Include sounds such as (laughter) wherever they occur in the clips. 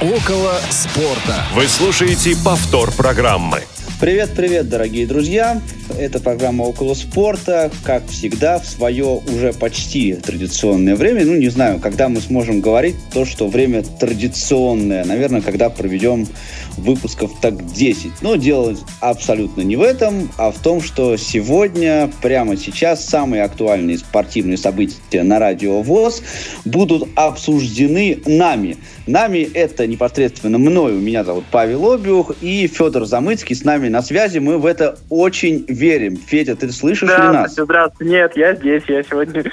Около спорта. Вы слушаете повтор программы. Привет-привет, дорогие друзья! Это программа «Около спорта», как всегда, в свое уже почти традиционное время. Ну, не знаю, когда мы сможем говорить то, что время традиционное. Наверное, когда проведем выпусков так 10. Но дело абсолютно не в этом, а в том, что сегодня, прямо сейчас, самые актуальные спортивные события на радио ВОЗ будут обсуждены нами. Нами это непосредственно мной, у меня зовут Павел Обиух и Федор Замыцкий с нами на связи. Мы в это очень верим. Федя, ты слышишь да, ли нас? Здравствуйте, нет, я здесь, я сегодня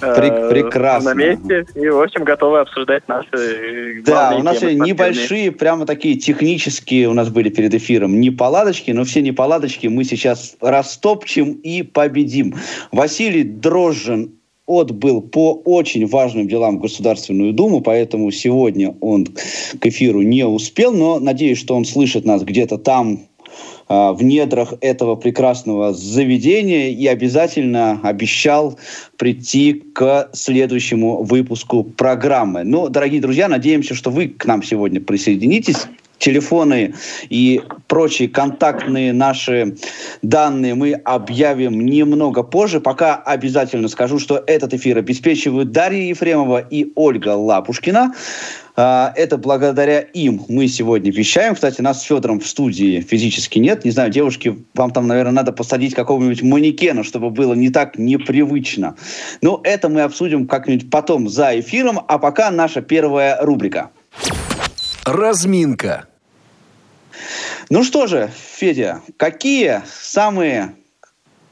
Прек- прекрасно. на месте и, в общем, готовы обсуждать наши э, Да, у нас темы небольшие, прямо такие технические у нас были перед эфиром неполадочки, но все неполадочки мы сейчас растопчем и победим. Василий Дрожжин отбыл по очень важным делам в Государственную Думу, поэтому сегодня он к эфиру не успел, но надеюсь, что он слышит нас где-то там, в недрах этого прекрасного заведения и обязательно обещал прийти к следующему выпуску программы. Ну, дорогие друзья, надеемся, что вы к нам сегодня присоединитесь. Телефоны и прочие контактные наши данные мы объявим немного позже. Пока обязательно скажу, что этот эфир обеспечивают Дарья Ефремова и Ольга Лапушкина. А, Это благодаря им мы сегодня вещаем. Кстати, нас с Федором в студии физически нет. Не знаю, девушки, вам там, наверное, надо посадить какого-нибудь манекена, чтобы было не так непривычно. Но это мы обсудим как-нибудь потом за эфиром. А пока наша первая рубрика. Разминка. Ну что же, Федя, какие самые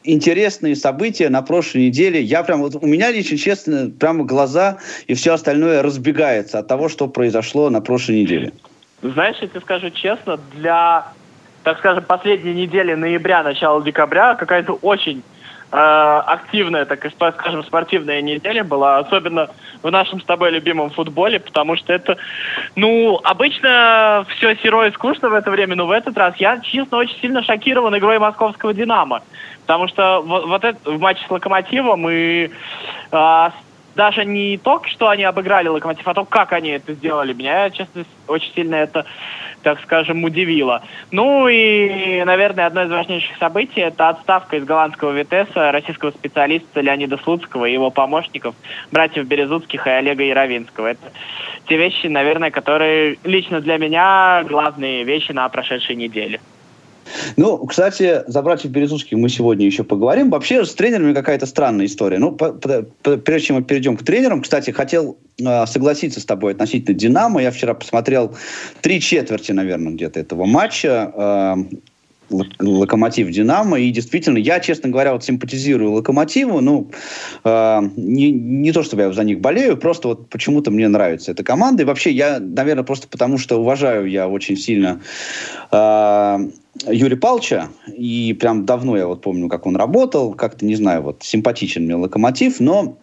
интересные события на прошлой неделе? Я прям, вот у меня, лично честно, прямо глаза и все остальное разбегается от того, что произошло на прошлой неделе. Знаешь, я тебе скажу честно, для, так скажем, последней недели ноября, начала декабря какая-то очень активная, так скажем, спортивная неделя была, особенно в нашем с тобой любимом футболе, потому что это, ну, обычно все серо и скучно в это время, но в этот раз я, честно, очень сильно шокирован игрой московского «Динамо», потому что вот, вот это, в матче с «Локомотивом» и э, даже не то, что они обыграли Локомотив, а то, как они это сделали. Меня, честно, очень сильно это, так скажем, удивило. Ну и, наверное, одно из важнейших событий – это отставка из голландского ВТСа российского специалиста Леонида Слуцкого и его помощников, братьев Березутских и Олега Яровинского. Это те вещи, наверное, которые лично для меня главные вещи на прошедшей неделе. Ну, кстати, за братьев Березутских мы сегодня еще поговорим. Вообще с тренерами какая-то странная история. Ну, по- по- прежде чем мы перейдем к тренерам, кстати, хотел э, согласиться с тобой относительно «Динамо». Я вчера посмотрел три четверти, наверное, где-то этого матча. э, Локомотив Динамо. И действительно, я, честно говоря, вот симпатизирую Локомотиву. Ну, э, не, не то, чтобы я за них болею, просто вот почему-то мне нравится эта команда. И вообще, я, наверное, просто потому что уважаю я очень сильно э, Юрия Павловича. И прям давно я вот помню, как он работал. Как-то, не знаю, вот симпатичен мне Локомотив. Но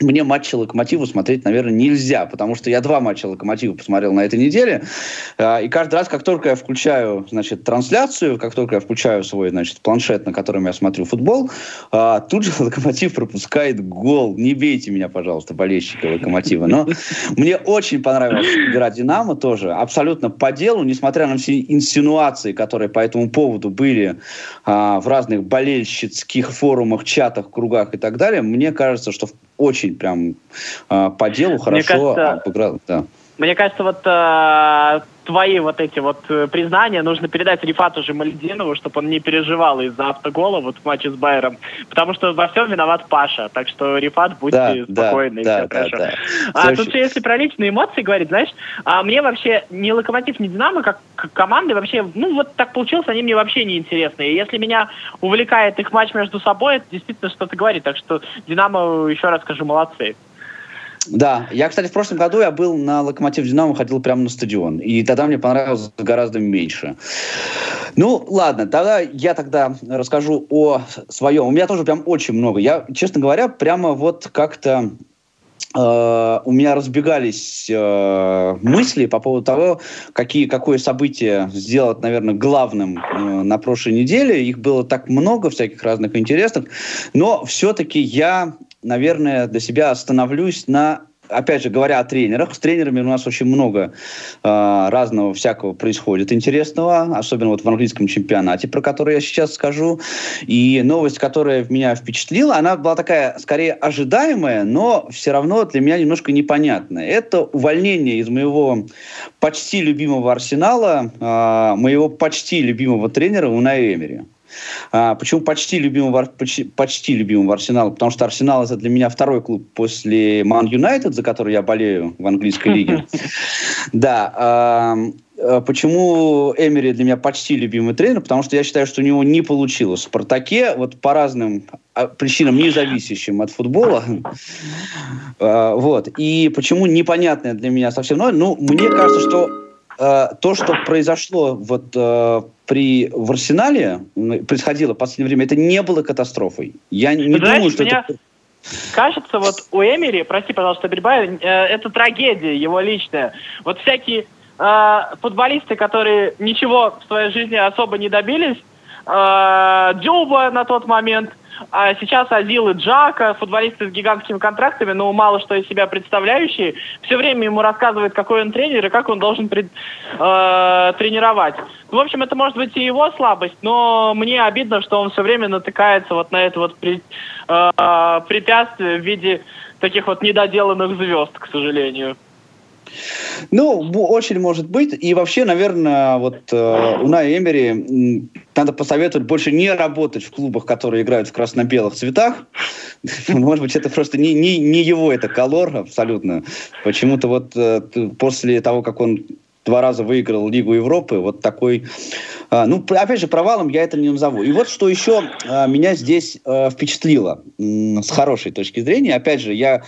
мне матчи Локомотива смотреть, наверное, нельзя, потому что я два матча Локомотива посмотрел на этой неделе, э, и каждый раз, как только я включаю, значит, трансляцию, как только я включаю свой, значит, планшет, на котором я смотрю футбол, э, тут же (laughs) Локомотив пропускает гол. Не бейте меня, пожалуйста, болельщики Локомотива. Но мне очень понравилась игра Динамо тоже, абсолютно по делу, несмотря на все инсинуации, которые по этому поводу были а, в разных болельщицких форумах, чатах, кругах и так далее, мне кажется, что очень прям а, по делу хорошо кажется, обыграл. Да. Мне кажется, вот э, твои вот эти вот э, признания нужно передать Рифату Жемальдинову, чтобы он не переживал из-за автогола вот в матче с Байером. Потому что во всем виноват Паша. Так что, Рифат, будьте Да, да, спокойны, и да, все да, хорошо. да. А Слушай- тут же, если про личные эмоции говорить, знаешь, а мне вообще ни Локомотив, ни Динамо, как команды вообще, ну вот так получилось, они мне вообще не интересны. И если меня увлекает их матч между собой, это действительно что-то говорит. Так что Динамо, еще раз скажу, молодцы. Да, я, кстати, в прошлом году я был на Локомотив Динамо, ходил прямо на стадион. И тогда мне понравилось гораздо меньше. Ну, ладно, тогда я тогда расскажу о своем. У меня тоже прям очень много. Я, честно говоря, прямо вот как-то э, у меня разбегались э, мысли по поводу того, какие, какое событие сделать, наверное, главным э, на прошлой неделе. Их было так много всяких разных интересных. Но все-таки я, наверное, для себя остановлюсь на опять же, говоря о тренерах, с тренерами у нас очень много э, разного всякого происходит интересного, особенно вот в английском чемпионате, про который я сейчас скажу. И новость, которая меня впечатлила, она была такая, скорее, ожидаемая, но все равно для меня немножко непонятная. Это увольнение из моего почти любимого Арсенала, э, моего почти любимого тренера Уна Эмери. А, почему почти любимого, почти, почти любимого Арсенала? Потому что Арсенал это для меня второй клуб после Ман Юнайтед, за который я болею в английской лиге. (laughs) Да. А, а, почему Эмери для меня почти любимый тренер? Потому что я считаю, что у него не получилось. В «Спартаке» вот по разным а, причинам, не зависящим от футбола. (laughs) Вот. И почему непонятное для меня совсем... Ну, мне кажется, что то, что произошло вот при, в Арсенале происходило в последнее время, это не было катастрофой. Я не Вы думаю, что меня... это... Кажется, вот у Эмери, прости, пожалуйста, перебиваю, э, это трагедия его личная. Вот всякие э, футболисты, которые ничего в своей жизни особо не добились, э, Дюба на тот момент – а сейчас Азил и Джака, футболисты с гигантскими контрактами, но мало что из себя представляющие, все время ему рассказывают, какой он тренер и как он должен пред, э, тренировать. В общем, это может быть и его слабость, но мне обидно, что он все время натыкается вот на это вот при, э, препятствие в виде таких вот недоделанных звезд, к сожалению. Ну, очень может быть. И вообще, наверное, вот э, Уна Эмери надо посоветовать больше не работать в клубах, которые играют в красно-белых цветах. (laughs) Может быть, это просто не, не, не его это колор абсолютно. Почему-то вот э, после того, как он два раза выиграл Лигу Европы, вот такой... Э, ну, опять же, провалом я это не назову. И вот что еще э, меня здесь э, впечатлило с хорошей точки зрения. Опять же, я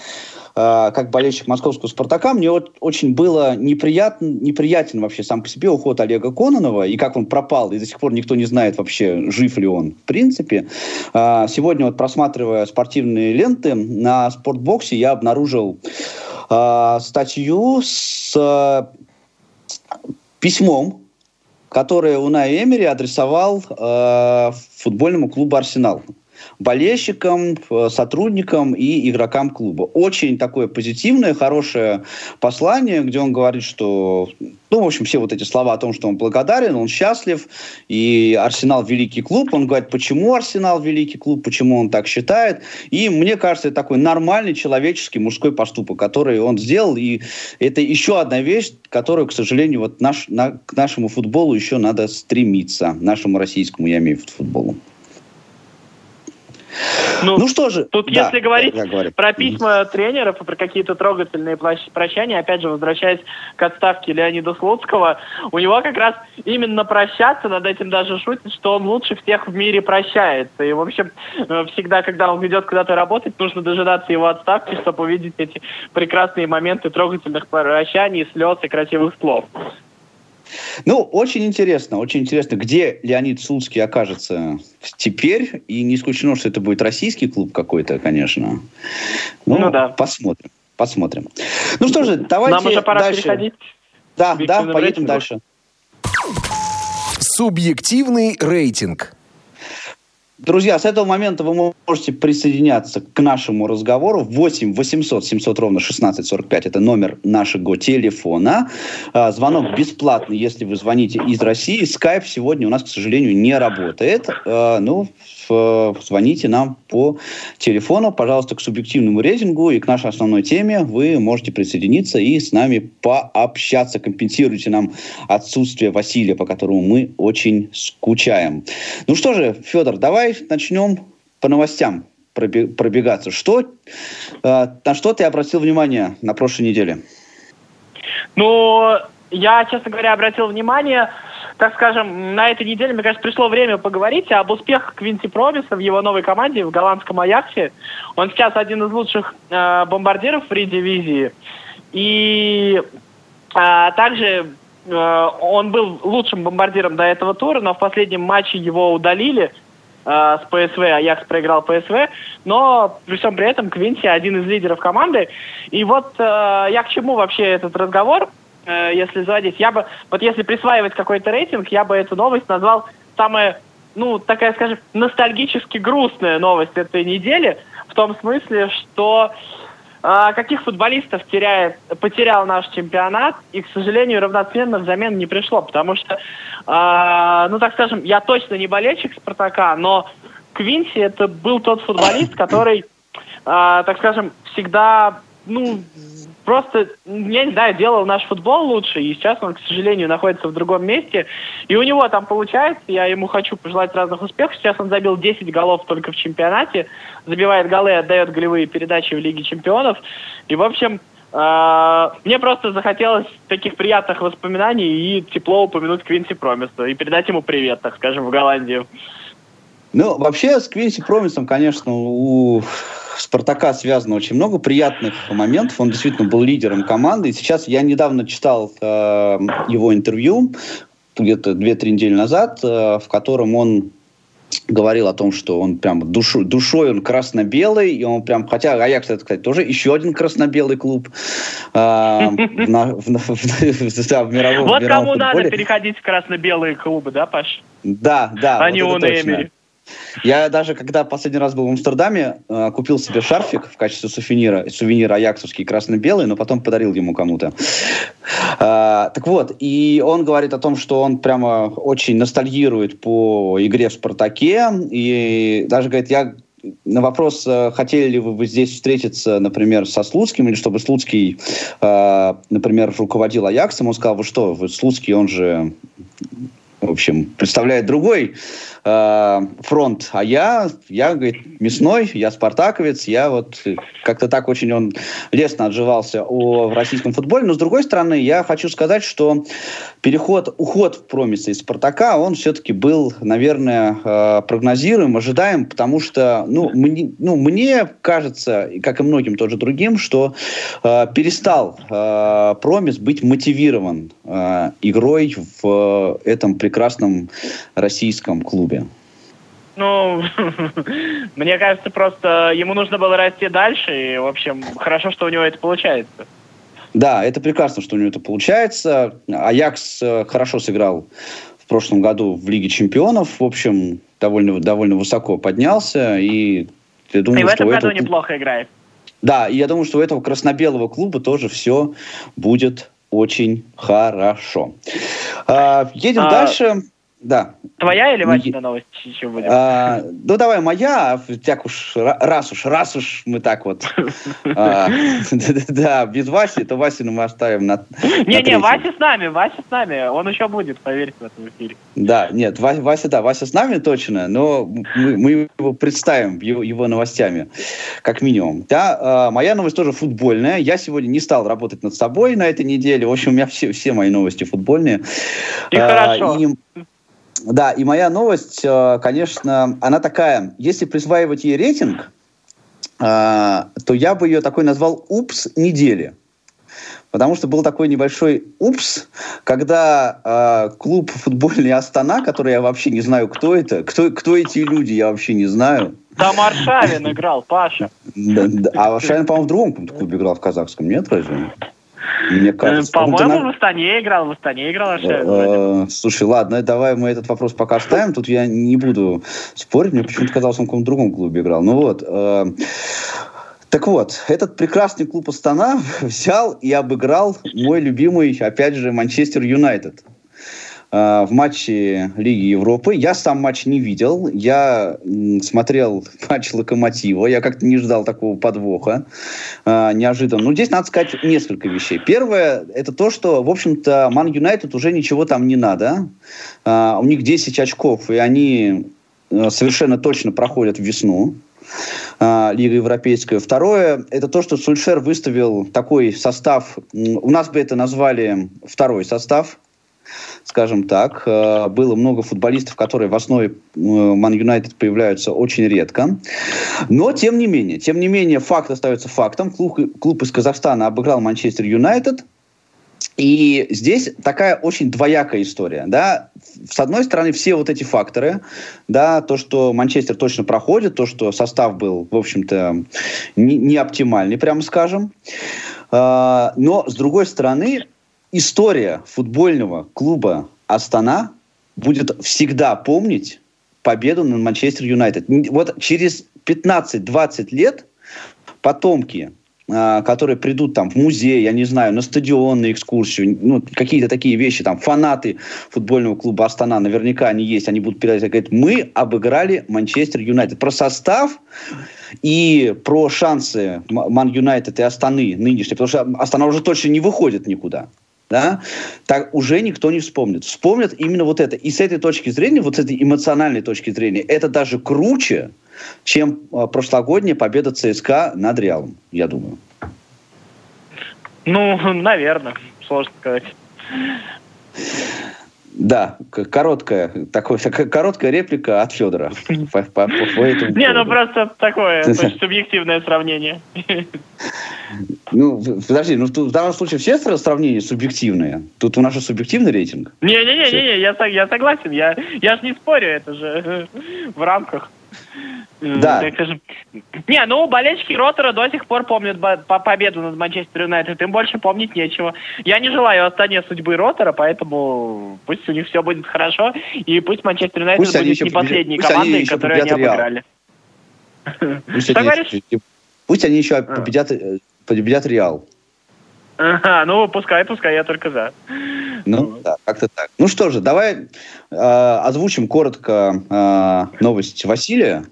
как болельщик московского «Спартака», мне вот очень было неприятен, неприятен вообще сам по себе уход Олега Кононова, и как он пропал, и до сих пор никто не знает вообще, жив ли он в принципе. Сегодня вот просматривая спортивные ленты на спортбоксе, я обнаружил статью с письмом, которое Унай Эмери адресовал э, футбольному клубу «Арсенал» болельщикам, э, сотрудникам и игрокам клуба. Очень такое позитивное, хорошее послание, где он говорит, что, ну, в общем, все вот эти слова о том, что он благодарен, он счастлив, и Арсенал великий клуб. Он говорит, почему Арсенал великий клуб, почему он так считает. И мне кажется, это такой нормальный человеческий мужской поступок, который он сделал. И это еще одна вещь, которую, к сожалению, вот наш, на, к нашему футболу еще надо стремиться, нашему российскому, я имею в виду футболу. Ну, ну что же, тут да, если говорить про письма тренеров и про какие-то трогательные прощания, опять же, возвращаясь к отставке Леонида Слуцкого, у него как раз именно прощаться, над этим даже шутит, что он лучше всех в мире прощается. И, в общем, э, всегда, когда он идет куда-то работать, нужно дожидаться его отставки, чтобы увидеть эти прекрасные моменты трогательных прощаний, слез и красивых слов. Ну, очень интересно, очень интересно, где Леонид Слуцкий окажется теперь. И не исключено, что это будет российский клуб какой-то, конечно. Ну, ну да. Посмотрим. Посмотрим. Ну что же, давайте Нам уже пора дальше. переходить. Да, да, поедем рейтингу. дальше. Субъективный рейтинг. Друзья, с этого момента вы можете присоединяться к нашему разговору. 8 800 700 ровно 1645 – это номер нашего телефона. А, звонок бесплатный, если вы звоните из России. Скайп сегодня у нас, к сожалению, не работает. А, ну, звоните нам по телефону, пожалуйста, к субъективному рейтингу и к нашей основной теме вы можете присоединиться и с нами пообщаться. Компенсируйте нам отсутствие Василия, по которому мы очень скучаем. Ну что же, Федор, давай начнем по новостям пробегаться. Что, э, на что ты обратил внимание на прошлой неделе? Ну, я, честно говоря, обратил внимание так скажем, на этой неделе, мне кажется, пришло время поговорить об успехах Квинти Промиса в его новой команде в голландском Аяксе. Он сейчас один из лучших э, бомбардиров в дивизии. И э, также э, он был лучшим бомбардиром до этого тура, но в последнем матче его удалили э, с ПСВ, Аякс проиграл ПСВ, но при всем при этом Квинти один из лидеров команды. И вот э, я к чему вообще этот разговор? Э, если заводить. Я бы, вот если присваивать какой-то рейтинг, я бы эту новость назвал самая, ну, такая, скажем, ностальгически грустная новость этой недели, в том смысле, что а, каких футболистов теряет, потерял наш чемпионат, и, к сожалению, равноценно взамен не пришло, потому что, а, ну, так скажем, я точно не болельщик «Спартака», но Квинси это был тот футболист, который, а, так скажем, всегда, ну, просто, я не знаю, делал наш футбол лучше, и сейчас он, к сожалению, находится в другом месте. И у него там получается, я ему хочу пожелать разных успехов. Сейчас он забил 10 голов только в чемпионате, забивает голы, отдает голевые передачи в Лиге чемпионов. И, в общем, э, мне просто захотелось таких приятных воспоминаний и тепло упомянуть Квинси Промиса и передать ему привет, так скажем, в Голландию. Ну, вообще, с Квинси Промисом, конечно, у Спартака связано очень много приятных моментов. Он действительно был лидером команды. И сейчас я недавно читал э, его интервью, где-то 2-3 недели назад, э, в котором он говорил о том, что он прям душу, душой он красно-белый, и он прям, хотя Аякс, это, кстати, тоже еще один красно-белый клуб э, в, мировом Вот кому надо переходить в красно-белые клубы, да, Паш? Да, да. А не он Эмери. Я даже, когда последний раз был в Амстердаме, э, купил себе шарфик в качестве сувенира, сувенир аяксовский красно-белый, но потом подарил ему кому-то. А, так вот, и он говорит о том, что он прямо очень ностальгирует по игре в «Спартаке», и даже говорит, я на вопрос, э, хотели ли вы здесь встретиться, например, со Слуцким, или чтобы Слуцкий, э, например, руководил Аяксом, он сказал, вы что, Слуцкий, он же в общем, представляет другой э, фронт, а я, я, говорит, мясной, я спартаковец, я вот как-то так очень он лестно отживался о, российском футболе, но с другой стороны, я хочу сказать, что переход, уход в промиса из Спартака, он все-таки был, наверное, э, прогнозируем, ожидаем, потому что, ну, мне, ну, мне кажется, как и многим тоже другим, что э, перестал э, промис быть мотивирован э, игрой в э, этом прекрасном российском клубе. Ну, (laughs) мне кажется, просто ему нужно было расти дальше, и, в общем, хорошо, что у него это получается. Да, это прекрасно, что у него это получается. Аякс э, хорошо сыграл в прошлом году в Лиге чемпионов. В общем, довольно, довольно высоко поднялся. И, я думаю, и в этом году этого... неплохо играет. Да, и я думаю, что у этого красно-белого клуба тоже все будет очень хорошо. А, едем а... дальше. Да. Твоя или Васина новость еще будет? А, ну, давай моя, так уж, раз уж, раз уж мы так вот. (laughs) А, (laughs) да, без Васи, то Васину мы оставим на Не-не, Вася с нами, Вася с нами, он еще будет, поверьте, в этом эфире. Да, нет, Вася, да, Вася с нами точно, но мы его представим его новостями, как минимум. Да, а, моя новость тоже футбольная. Я сегодня не стал работать над собой на этой неделе. В общем, у меня все мои новости футбольные. И хорошо. Да, и моя новость, э, конечно, она такая. Если присваивать ей рейтинг, э, то я бы ее такой назвал «Упс недели». Потому что был такой небольшой упс, когда э, клуб футбольный Астана, который я вообще не знаю, кто это, кто, кто эти люди, я вообще не знаю. Там Аршавин играл, Паша. Да, да, а Аршавин, по-моему, в другом клубе играл, в казахском, нет разве? Мне кажется. По-моему, в Астане играл, в Астане играл э, Слушай, ладно, давай мы этот вопрос пока оставим. Тут я не буду спорить. Мне почему-то казалось, он в каком-то другом клубе играл. Ну вот. Э, так вот, этот прекрасный клуб Астана (laughs) взял и обыграл мой любимый, опять же, Манчестер Юнайтед. Э, в матче Лиги Европы. Я сам матч не видел. Я смотрел (laughs) матч Локомотива. Я как-то не ждал такого подвоха. Э, неожиданно. Ну, здесь надо сказать несколько вещей. Первое, это то, что, в общем-то, Ман Юнайтед уже ничего там не надо. Э, у них 10 очков, и они совершенно точно проходят весну. Лига Европейская. Второе, это то, что Сульшер выставил такой состав, у нас бы это назвали второй состав, скажем так. Э, было много футболистов, которые в основе Ман Юнайтед появляются очень редко. Но, тем не менее, тем не менее, факт остается фактом. Клуб, клуб из Казахстана обыграл Манчестер Юнайтед. И здесь такая очень двоякая история, да. С одной стороны, все вот эти факторы, да, то, что Манчестер точно проходит, то, что состав был, в общем-то, не, не оптимальный, прямо скажем. Э, но, с другой стороны, история футбольного клуба Астана будет всегда помнить победу над Манчестер Юнайтед. Вот через 15-20 лет потомки а, которые придут там в музей, я не знаю, на стадион, на экскурсию, ну, какие-то такие вещи, там, фанаты футбольного клуба Астана, наверняка они есть, они будут передать, говорят, мы обыграли Манчестер Юнайтед. Про состав и про шансы Ман Юнайтед и Астаны нынешние, потому что Астана уже точно не выходит никуда да, так уже никто не вспомнит. Вспомнят именно вот это. И с этой точки зрения, вот с этой эмоциональной точки зрения, это даже круче, чем э, прошлогодняя победа ЦСКА над Реалом, я думаю. Ну, (laughs) наверное, сложно сказать. Да, короткая, такой, (laughs) короткая реплика от Федора. (laughs) Не, ну просто такое (laughs) субъективное сравнение. Ну, подожди, ну в данном случае все сравнения субъективные. Тут у нас же субъективный рейтинг. Не-не-не, не, я, согласен, я, я же не спорю, это же в рамках. Да. Не, ну, болельщики Ротора до сих пор помнят победу над Манчестер Юнайтед. Им больше помнить нечего. Я не желаю остания судьбы Ротора, поэтому пусть у них все будет хорошо. И пусть Манчестер Юнайтед будет не последней командой, которую они обыграли. Пусть, они, пусть они еще победят, э, победят Реал. Ага, ну пускай, пускай, я только за. Ну, да, как-то так. Ну что же, давай э, озвучим коротко э, новость Василия.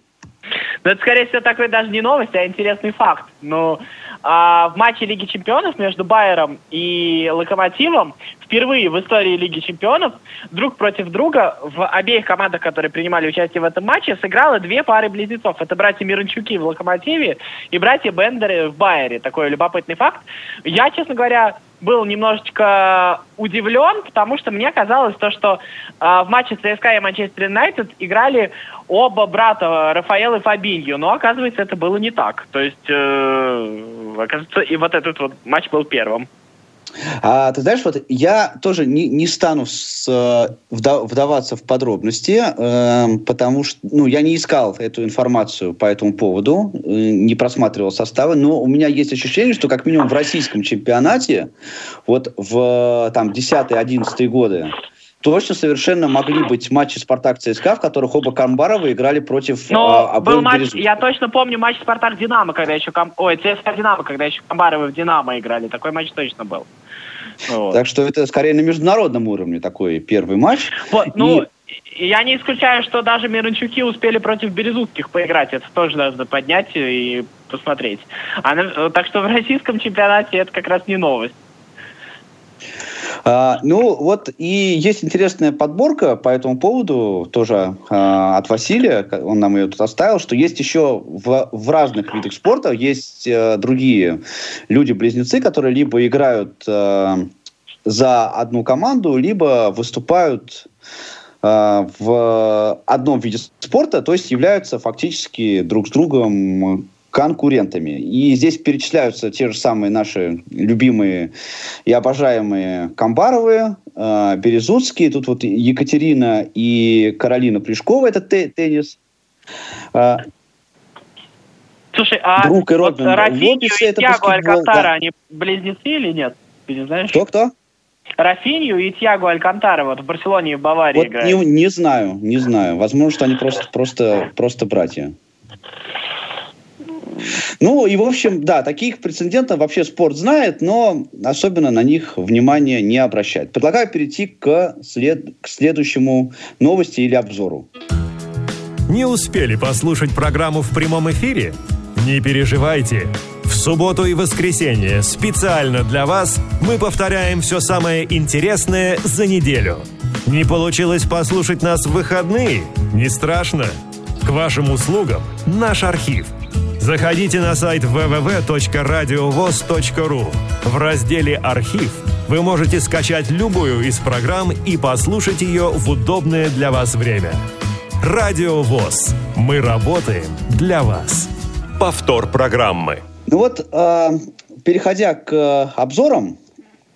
Ну, это, скорее всего, такой даже не новость, а интересный факт. Но а, в матче Лиги Чемпионов между Байером и Локомотивом впервые в истории Лиги Чемпионов друг против друга в обеих командах, которые принимали участие в этом матче, сыграло две пары близнецов. Это братья Миранчуки в Локомотиве и братья Бендеры в Байере. Такой любопытный факт. Я, честно говоря, был немножечко удивлен, потому что мне казалось то, что э, в матче ЦСКА и Манчестер Юнайтед играли оба брата Рафаэл и Фабиньо, но оказывается это было не так. То есть, э, оказывается, и вот этот вот матч был первым. А, ты знаешь, вот я тоже не, не стану с, э, вдаваться в подробности, э, потому что ну, я не искал эту информацию по этому поводу, э, не просматривал составы, но у меня есть ощущение, что как минимум в российском чемпионате, вот в там 10-11 годы, точно совершенно могли быть матчи Спартак ЦСКА, в которых оба Камбарова играли против Но а, был матч, я точно помню матч Спартак Динамо, когда еще Кам... ой, ЦСКА Динамо, когда еще Камбаровы в Динамо играли. Такой матч точно был. Вот. Так что это скорее на международном уровне такой первый матч. Вот, ну, и... я не исключаю, что даже Миранчуки успели против Березутских поиграть. Это тоже надо поднять и посмотреть. А, так что в российском чемпионате это как раз не новость. А, ну, вот и есть интересная подборка по этому поводу, тоже а, от Василия, он нам ее тут оставил, что есть еще в, в разных видах спорта, есть а, другие люди-близнецы, которые либо играют а, за одну команду, либо выступают а, в одном виде спорта, то есть являются фактически друг с другом конкурентами. И здесь перечисляются те же самые наши любимые и обожаемые Камбаровы, э, Березутские, тут вот Екатерина и Каролина Плешкова, это теннис. Э, Слушай, а Друг и вот Рафинью и Тиаго Алькантара, да. они близнецы или нет? Ты не знаешь? Кто-кто? Рафинью и Тиаго Алькантара вот в Барселоне и в Баварии вот играют. Не, не знаю, не знаю. Возможно, что они просто, просто, просто братья. Ну и, в общем, да, таких прецедентов вообще спорт знает, но особенно на них внимание не обращает. Предлагаю перейти к, след... к следующему новости или обзору. Не успели послушать программу в прямом эфире? Не переживайте. В субботу и воскресенье специально для вас мы повторяем все самое интересное за неделю. Не получилось послушать нас в выходные? Не страшно. К вашим услугам наш архив – Заходите на сайт www.radiovoz.ru. В разделе «Архив» вы можете скачать любую из программ и послушать ее в удобное для вас время. Радио ВОЗ. Мы работаем для вас. Повтор программы. Ну вот, э, переходя к обзорам,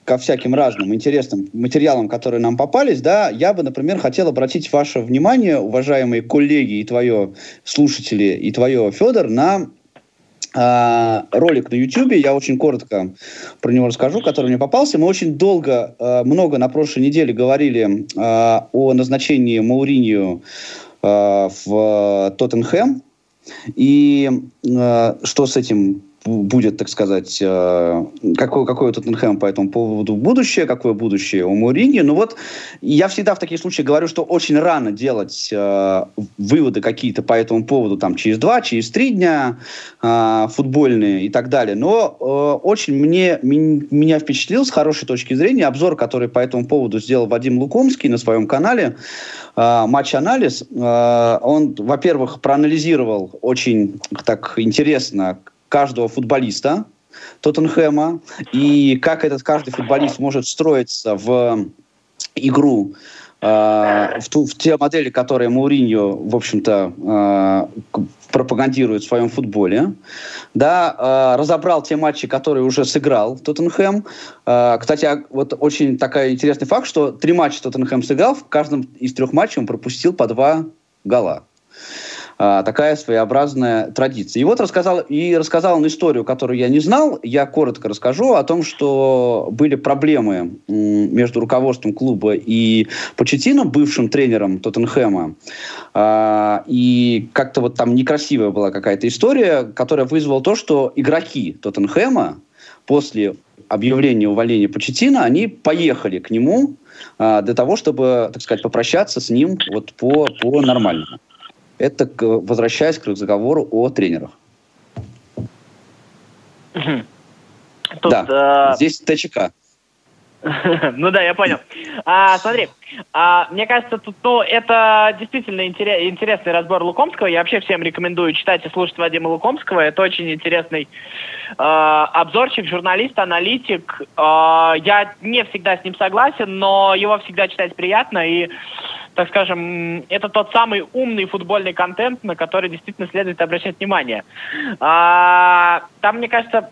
ко всяким разным интересным материалам, которые нам попались, да, я бы, например, хотел обратить ваше внимание, уважаемые коллеги и твое слушатели, и твое, Федор, на ролик на YouTube, я очень коротко про него расскажу, который мне попался. Мы очень долго, uh, много на прошлой неделе говорили uh, о назначении Мауринью в Тоттенхэм и что с этим будет, так сказать, э, какой, какой у Тоттенхэма по этому поводу будущее, какое будущее у Мурини. Ну вот, я всегда в таких случаях говорю, что очень рано делать э, выводы какие-то по этому поводу, там, через два, через три дня э, футбольные и так далее. Но э, очень мне, меня впечатлил с хорошей точки зрения обзор, который по этому поводу сделал Вадим Лукомский на своем канале э, «Матч-анализ». Э, он, во-первых, проанализировал очень так интересно каждого футболиста Тоттенхэма и как этот каждый футболист может строиться в игру э, в, ту, в те модели, которые Мауриньо, в общем-то, э, пропагандирует в своем футболе. Да, э, разобрал те матчи, которые уже сыграл Тоттенхэм. Э, кстати, а, вот очень такой интересный факт, что три матча Тоттенхэм сыграл, в каждом из трех матчей он пропустил по два гола. А, такая своеобразная традиция. И вот рассказал, и рассказал он историю, которую я не знал. Я коротко расскажу о том, что были проблемы между руководством клуба и Почетином, бывшим тренером Тоттенхэма. А, и как-то вот там некрасивая была какая-то история, которая вызвала то, что игроки Тоттенхэма после объявления увольнения Почетина, они поехали к нему а, для того, чтобы, так сказать, попрощаться с ним вот по, по нормальному. Это возвращаясь к разговору о тренерах. Тут, да, э... здесь ТЧК. (laughs) ну да, я понял. А, смотри, а, мне кажется, тут, ну, это действительно интерес, интересный разбор Лукомского. Я вообще всем рекомендую читать и слушать Вадима Лукомского. Это очень интересный э, обзорчик, журналист, аналитик. Э, я не всегда с ним согласен, но его всегда читать приятно. И так скажем, это тот самый умный футбольный контент, на который действительно следует обращать внимание. А, там, мне кажется,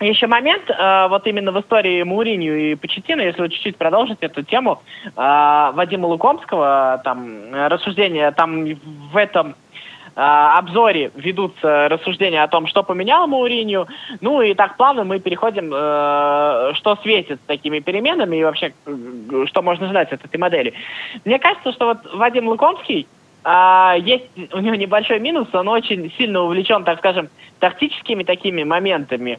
еще момент, э, вот именно в истории Мауринью и Почетина, если вы чуть-чуть продолжить эту тему, э, Вадима Лукомского, там, рассуждения, там в этом обзоре ведутся рассуждения о том, что поменяло Мауринью. Ну и так плавно мы переходим, э, что светит с такими переменами и вообще, что можно ждать от этой модели. Мне кажется, что вот Вадим Лукомский, а, есть у него небольшой минус, он очень сильно увлечен, так скажем, тактическими такими моментами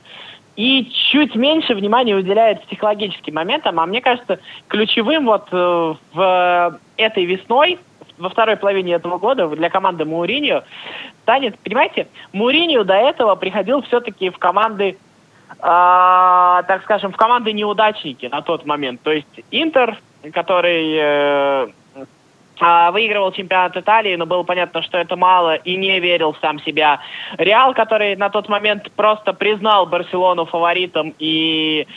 и чуть меньше внимания уделяет психологическим моментам. А мне кажется, ключевым вот э, в этой весной во второй половине этого года для команды Мауриньо станет, понимаете, Мауриньо до этого приходил все-таки в команды, э, так скажем, в команды неудачники на тот момент. То есть Интер, который э, а, выигрывал чемпионат Италии, но было понятно, что это мало и не верил в сам себя. Реал, который на тот момент просто признал Барселону фаворитом и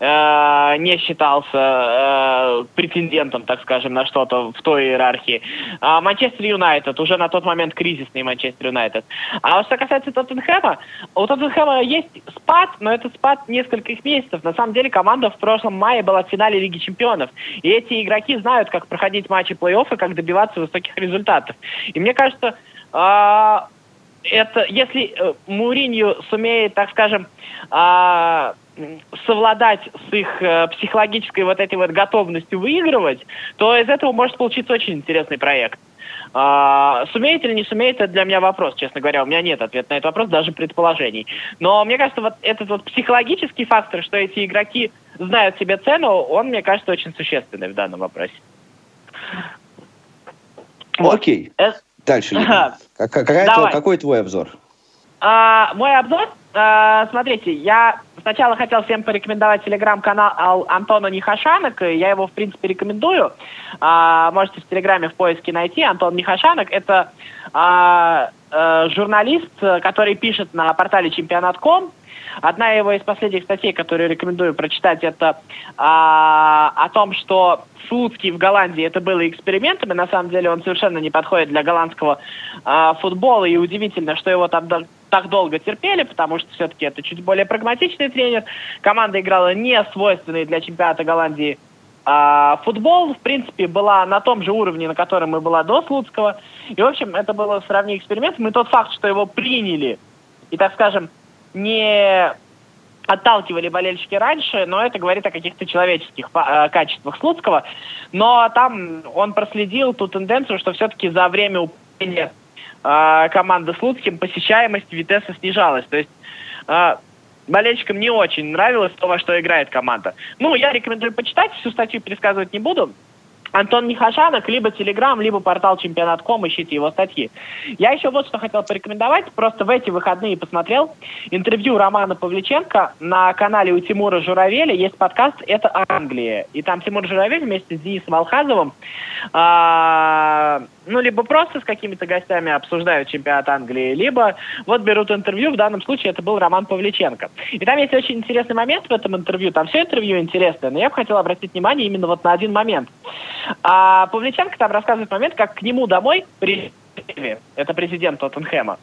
э, не считался э, претендентом, так скажем, на что-то в той иерархии. А Манчестер Юнайтед, уже на тот момент кризисный Манчестер Юнайтед. А что касается Тоттенхэма, у Тоттенхэма есть спад, но этот спад нескольких месяцев. На самом деле команда в прошлом мае была в финале Лиги Чемпионов. И эти игроки знают, как проходить матчи плей-оффа, как добиваться высоких результатов. И мне кажется, э, это если э, Муринью сумеет, так скажем, э, совладать с их э, психологической вот этой вот готовностью выигрывать, то из этого может получиться очень интересный проект. А, сумеет или не сумеет, это для меня вопрос, честно говоря. У меня нет ответа на этот вопрос, даже предположений. Но мне кажется, вот этот вот психологический фактор, что эти игроки знают себе цену, он, мне кажется, очень существенный в данном вопросе. Вот. Окей. Э... Дальше. Какая какой твой обзор? А, мой обзор, а, смотрите, я сначала хотел всем порекомендовать телеграм-канал Антона Нехашанок. Я его, в принципе, рекомендую. А, можете в телеграме в поиске найти. Антон Нехашанок. Это а, а, журналист, который пишет на портале чемпионат.ком. Одна его из последних статей, которую рекомендую прочитать, это а, о том, что Слуцкий в Голландии это было экспериментом, и на самом деле он совершенно не подходит для голландского а, футбола, и удивительно, что его там так долго терпели, потому что все-таки это чуть более прагматичный тренер. Команда играла не свойственный для чемпионата Голландии а, футбол, в принципе, была на том же уровне, на котором и была до Слуцкого. И, в общем, это было сравнение экспериментом. И тот факт, что его приняли и, так скажем, не отталкивали болельщики раньше, но это говорит о каких-то человеческих э, качествах Слуцкого. Но там он проследил ту тенденцию, что все-таки за время управления э, команды с Луцким посещаемость Витеса снижалась. То есть э, болельщикам не очень нравилось то, во что играет команда. Ну, я рекомендую почитать, всю статью пересказывать не буду. Антон Нехашанок, либо Телеграм, либо портал Чемпионат.ком, ищите его статьи. Я еще вот что хотел порекомендовать. Просто в эти выходные посмотрел интервью Романа Павличенко на канале у Тимура Журавеля. Есть подкаст «Это Англия». И там Тимур Журавель вместе с Денисом Алхазовым а, ну, либо просто с какими-то гостями обсуждают чемпионат Англии, либо вот берут интервью, в данном случае это был Роман Павличенко. И там есть очень интересный момент в этом интервью, там все интервью интересное, но я бы хотел обратить внимание именно вот на один момент. А Павличенко там рассказывает момент, как к нему домой при это президент Тоттенхэма.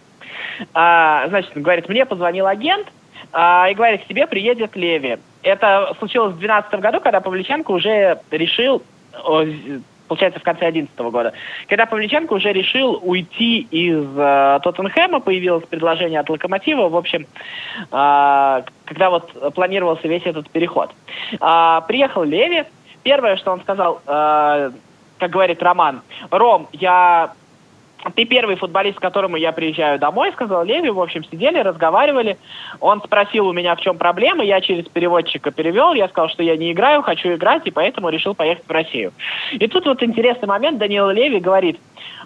А, значит, говорит, мне позвонил агент, а, и говорит, к тебе приедет Леви. Это случилось в 2012 году, когда Павличенко уже решил получается, в конце 2011 года, когда Павличенко уже решил уйти из э, Тоттенхэма, появилось предложение от Локомотива, в общем, э, когда вот планировался весь этот переход. Э, приехал Леви, первое, что он сказал, э, как говорит Роман, Ром, я ты первый футболист, к которому я приезжаю домой, сказал Леви. В общем, сидели, разговаривали. Он спросил у меня, в чем проблема. Я через переводчика перевел. Я сказал, что я не играю, хочу играть, и поэтому решил поехать в Россию. И тут вот интересный момент. Даниил Леви говорит,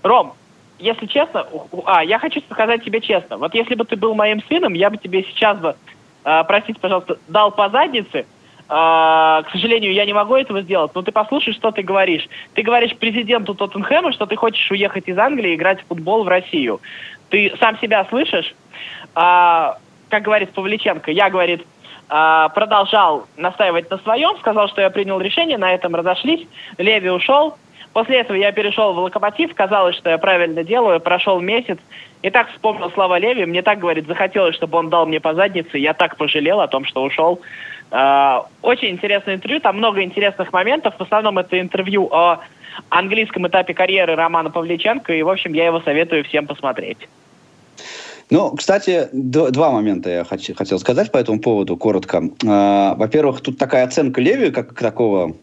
Ром, если честно, а, я хочу сказать тебе честно. Вот если бы ты был моим сыном, я бы тебе сейчас бы, э, простите, пожалуйста, дал по заднице, а, к сожалению, я не могу этого сделать, но ты послушай, что ты говоришь. Ты говоришь президенту Тоттенхэма, что ты хочешь уехать из Англии и играть в футбол в Россию. Ты сам себя слышишь? А, как говорит Павличенко, я, говорит, а, продолжал настаивать на своем, сказал, что я принял решение, на этом разошлись, Леви ушел. После этого я перешел в Локомотив, казалось, что я правильно делаю, прошел месяц, и так вспомнил слова Леви, мне так, говорит, захотелось, чтобы он дал мне по заднице, я так пожалел о том, что ушел. Э, очень интересное интервью, там много интересных моментов. В основном это интервью о английском этапе карьеры Романа Павличенко, и, в общем, я его советую всем посмотреть. Ну, кстати, два момента я хочу, хотел сказать по этому поводу, коротко. Э, во-первых, тут такая оценка Леви, как такого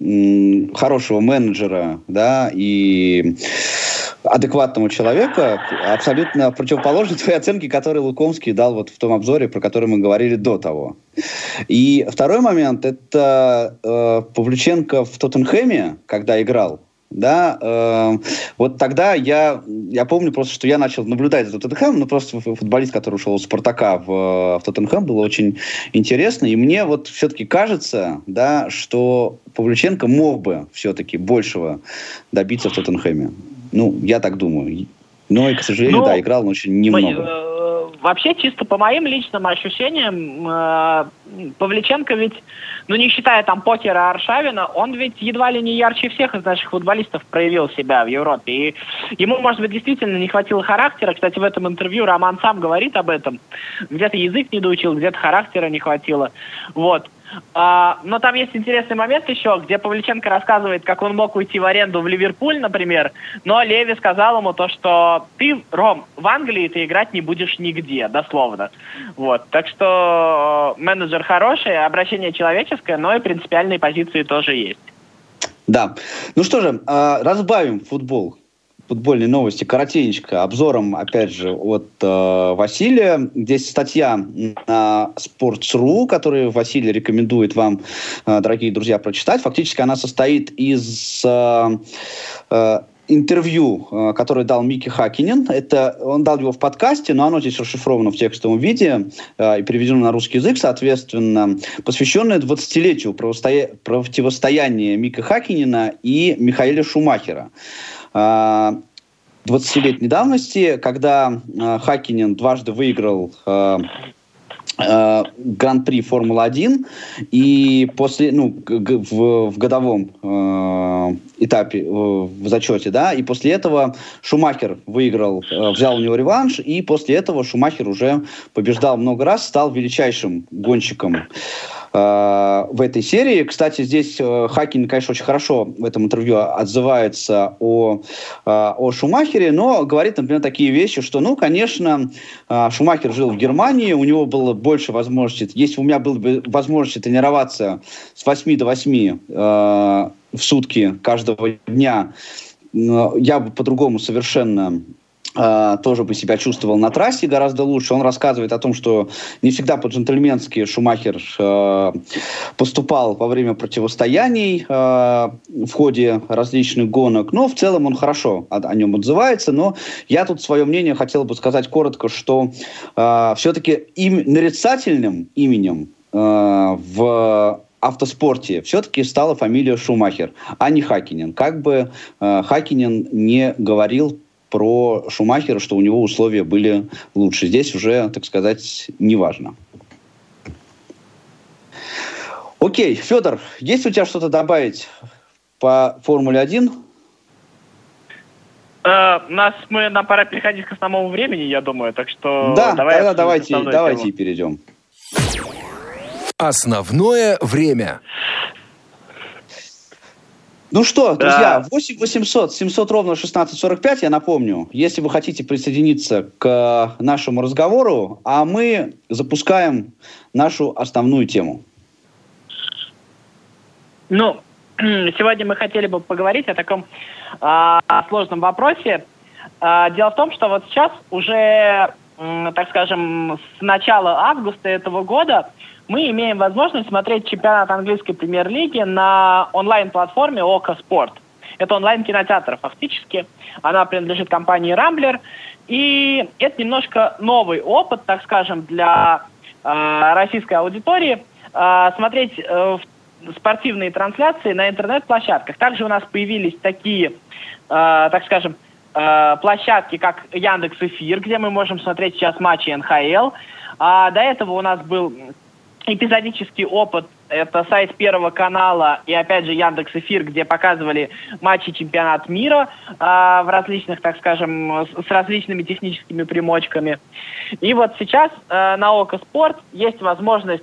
хорошего менеджера, да, и адекватного человека, абсолютно противоположной твоей оценке, которую Лукомский дал вот в том обзоре, про который мы говорили до того. И второй момент, это э, Павлюченко в Тоттенхэме, когда играл, да, э, вот тогда я, я помню просто, что я начал наблюдать за Тоттенхэмом, ну, просто футболист, который ушел из Спартака в, в Тоттенхэм, было очень интересно, и мне вот все-таки кажется, да, что Павлюченко мог бы все-таки большего добиться в Тоттенхэме. Ну, я так думаю. Но, и, к сожалению, ну, да, играл он очень немного. Э, вообще, чисто по моим личным ощущениям, э, Павличенко ведь, ну не считая там Покера Аршавина, он ведь едва ли не ярче всех из наших футболистов проявил себя в Европе. И ему, может быть, действительно не хватило характера. Кстати, в этом интервью Роман сам говорит об этом. Где-то язык не доучил, где-то характера не хватило. Вот. А, но там есть интересный момент еще, где Павличенко рассказывает, как он мог уйти в аренду в Ливерпуль, например, но Леви сказал ему то, что ты, Ром, в Англии ты играть не будешь нигде, дословно. Вот. Так что э, менеджер хороший, обращение человеческое, но и принципиальные позиции тоже есть. Да. Ну что же, а, разбавим футбол футбольные новости коротенечко, обзором, опять же, от э, Василия. Здесь статья на Sports.ru, которую Василий рекомендует вам, э, дорогие друзья, прочитать. Фактически она состоит из э, э, интервью, э, которое дал Микки Хакинин. Это, он дал его в подкасте, но оно здесь расшифровано в текстовом виде э, и переведено на русский язык, соответственно, посвященное 20-летию противостояния Мика Хакинина и Михаила Шумахера. 20-летней давности, когда э, Хакинин дважды выиграл э, э, Гран-при Формулы-1, и после, ну, в, в годовом э, этапе, э, в зачете, да, и после этого Шумахер выиграл, э, взял у него реванш, и после этого Шумахер уже побеждал много раз, стал величайшим гонщиком в этой серии. Кстати, здесь э, Хакин, конечно, очень хорошо в этом интервью отзывается о, э, о Шумахере, но говорит, например, такие вещи, что, ну, конечно, Шумахер жил в Германии, у него было больше возможностей, если у меня было бы возможность тренироваться с 8 до 8 в сутки каждого дня, я бы по-другому совершенно тоже бы себя чувствовал на трассе гораздо лучше. Он рассказывает о том, что не всегда по-джентльменски Шумахер uh, поступал во время противостояний uh, в ходе различных гонок, но в целом он хорошо о, о нем отзывается. Но я тут свое мнение хотел бы сказать коротко, что все-таки им, нарицательным именем в автоспорте все-таки стала фамилия Шумахер, а не Хакинин. Как бы э, Хакинин не говорил про Шумахера, что у него условия были лучше. Здесь уже, так сказать, неважно. Окей, Федор, есть у тебя что-то добавить по Формуле 1? Uh, э, нас мы нам пора переходить к основному времени, я думаю, так что да, давай тогда давайте давайте перейдем. Основное время. Ну что, друзья, 8 800 700 ровно 1645, я напомню, если вы хотите присоединиться к нашему разговору, а мы запускаем нашу основную тему. Ну, (clears throat) сегодня мы хотели бы поговорить о таком э, сложном вопросе. Э, дело в том, что вот сейчас уже, э, так скажем, с начала августа этого года мы имеем возможность смотреть чемпионат английской премьер-лиги на онлайн-платформе Око Спорт. Это онлайн-кинотеатр фактически. Она принадлежит компании Рамблер. И это немножко новый опыт, так скажем, для э, российской аудитории. Э, смотреть э, спортивные трансляции на интернет-площадках. Также у нас появились такие, э, так скажем, э, площадки, как Яндекс Эфир, где мы можем смотреть сейчас матчи НХЛ. А до этого у нас был эпизодический опыт. Это сайт Первого канала и, опять же, Яндекс Эфир, где показывали матчи чемпионат мира э, в различных, так скажем, с, с различными техническими примочками. И вот сейчас э, на Око Спорт есть возможность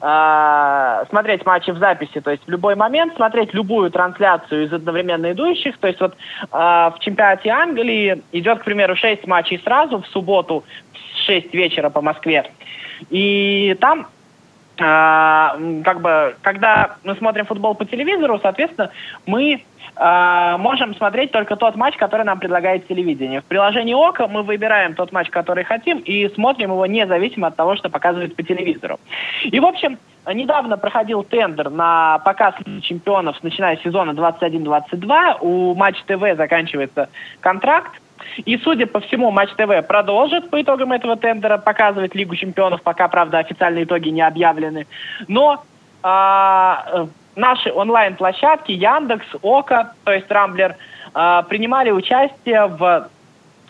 э, смотреть матчи в записи, то есть в любой момент смотреть любую трансляцию из одновременно идущих. То есть вот э, в чемпионате Англии идет, к примеру, 6 матчей сразу в субботу в 6 вечера по Москве. И там как бы, когда мы смотрим футбол по телевизору, соответственно, мы э, можем смотреть только тот матч, который нам предлагает телевидение. В приложении ОКО мы выбираем тот матч, который хотим, и смотрим его независимо от того, что показывает по телевизору. И, в общем, недавно проходил тендер на показ чемпионов, начиная с сезона 21-22. У Матч ТВ заканчивается контракт. И, судя по всему, Матч ТВ продолжит по итогам этого тендера показывать Лигу чемпионов, пока, правда, официальные итоги не объявлены. Но а, наши онлайн-площадки Яндекс, Ока, то есть Рамблер, а, принимали участие в Э,